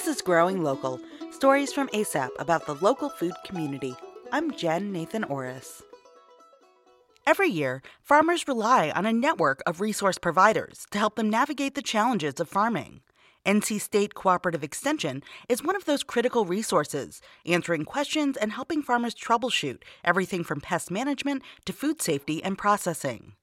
This is Growing Local stories from ASAP about the local food community. I'm Jen Nathan Orris. Every year, farmers rely on a network of resource providers to help them navigate the challenges of farming. NC State Cooperative Extension is one of those critical resources, answering questions and helping farmers troubleshoot everything from pest management to food safety and processing.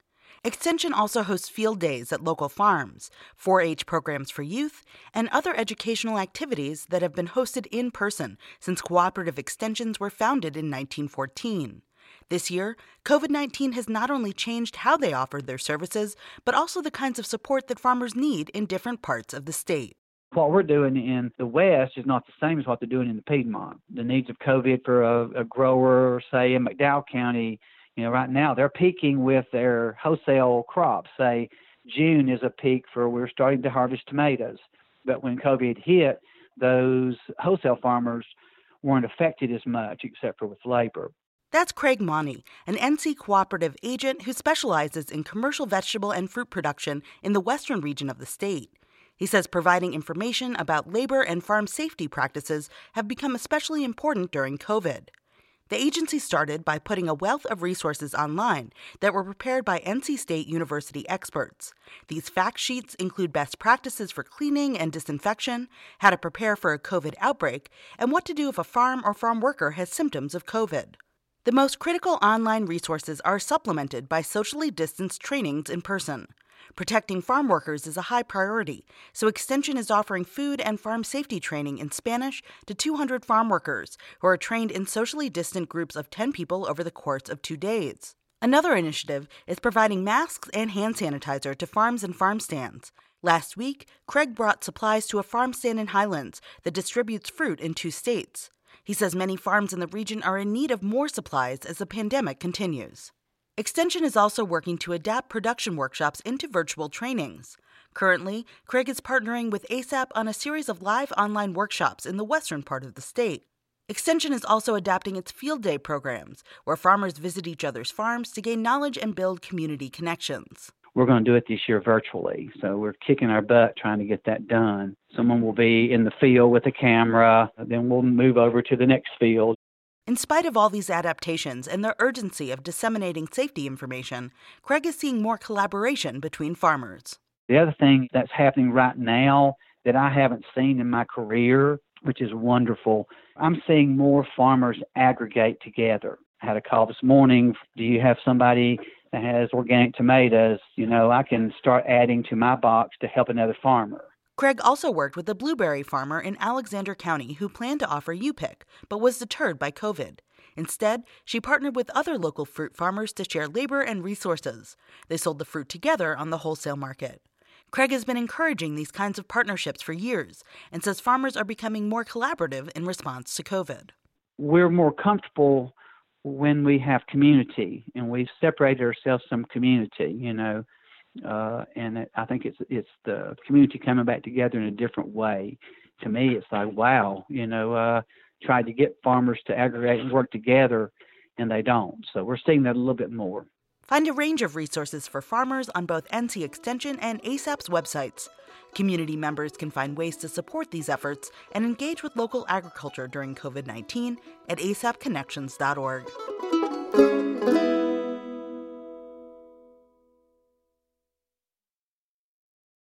Extension also hosts field days at local farms, 4 H programs for youth, and other educational activities that have been hosted in person since cooperative extensions were founded in 1914. This year, COVID 19 has not only changed how they offer their services, but also the kinds of support that farmers need in different parts of the state. What we're doing in the West is not the same as what they're doing in the Piedmont. The needs of COVID for a, a grower, say in McDowell County, you know, right now they're peaking with their wholesale crops. Say June is a peak for we're starting to harvest tomatoes. But when COVID hit, those wholesale farmers weren't affected as much except for with labor. That's Craig Mauney, an NC cooperative agent who specializes in commercial vegetable and fruit production in the western region of the state. He says providing information about labor and farm safety practices have become especially important during COVID. The agency started by putting a wealth of resources online that were prepared by NC State University experts. These fact sheets include best practices for cleaning and disinfection, how to prepare for a COVID outbreak, and what to do if a farm or farm worker has symptoms of COVID. The most critical online resources are supplemented by socially distanced trainings in person. Protecting farm workers is a high priority, so Extension is offering food and farm safety training in Spanish to 200 farm workers who are trained in socially distant groups of 10 people over the course of two days. Another initiative is providing masks and hand sanitizer to farms and farm stands. Last week, Craig brought supplies to a farm stand in Highlands that distributes fruit in two states. He says many farms in the region are in need of more supplies as the pandemic continues. Extension is also working to adapt production workshops into virtual trainings. Currently, Craig is partnering with ASAP on a series of live online workshops in the western part of the state. Extension is also adapting its field day programs, where farmers visit each other's farms to gain knowledge and build community connections. We're going to do it this year virtually, so we're kicking our butt trying to get that done. Someone will be in the field with a camera, then we'll move over to the next field in spite of all these adaptations and the urgency of disseminating safety information, Craig is seeing more collaboration between farmers. The other thing that's happening right now that I haven't seen in my career, which is wonderful, I'm seeing more farmers aggregate together. I had a call this morning. Do you have somebody that has organic tomatoes? You know, I can start adding to my box to help another farmer. Craig also worked with a blueberry farmer in Alexander County who planned to offer U-Pick, but was deterred by COVID. Instead, she partnered with other local fruit farmers to share labor and resources. They sold the fruit together on the wholesale market. Craig has been encouraging these kinds of partnerships for years and says farmers are becoming more collaborative in response to COVID. We're more comfortable when we have community and we've separated ourselves from community, you know uh, and it, I think it's it's the community coming back together in a different way. To me, it's like wow, you know, uh, tried to get farmers to aggregate and work together, and they don't. So we're seeing that a little bit more. Find a range of resources for farmers on both NC Extension and ASAP's websites. Community members can find ways to support these efforts and engage with local agriculture during COVID 19 at asapconnections.org.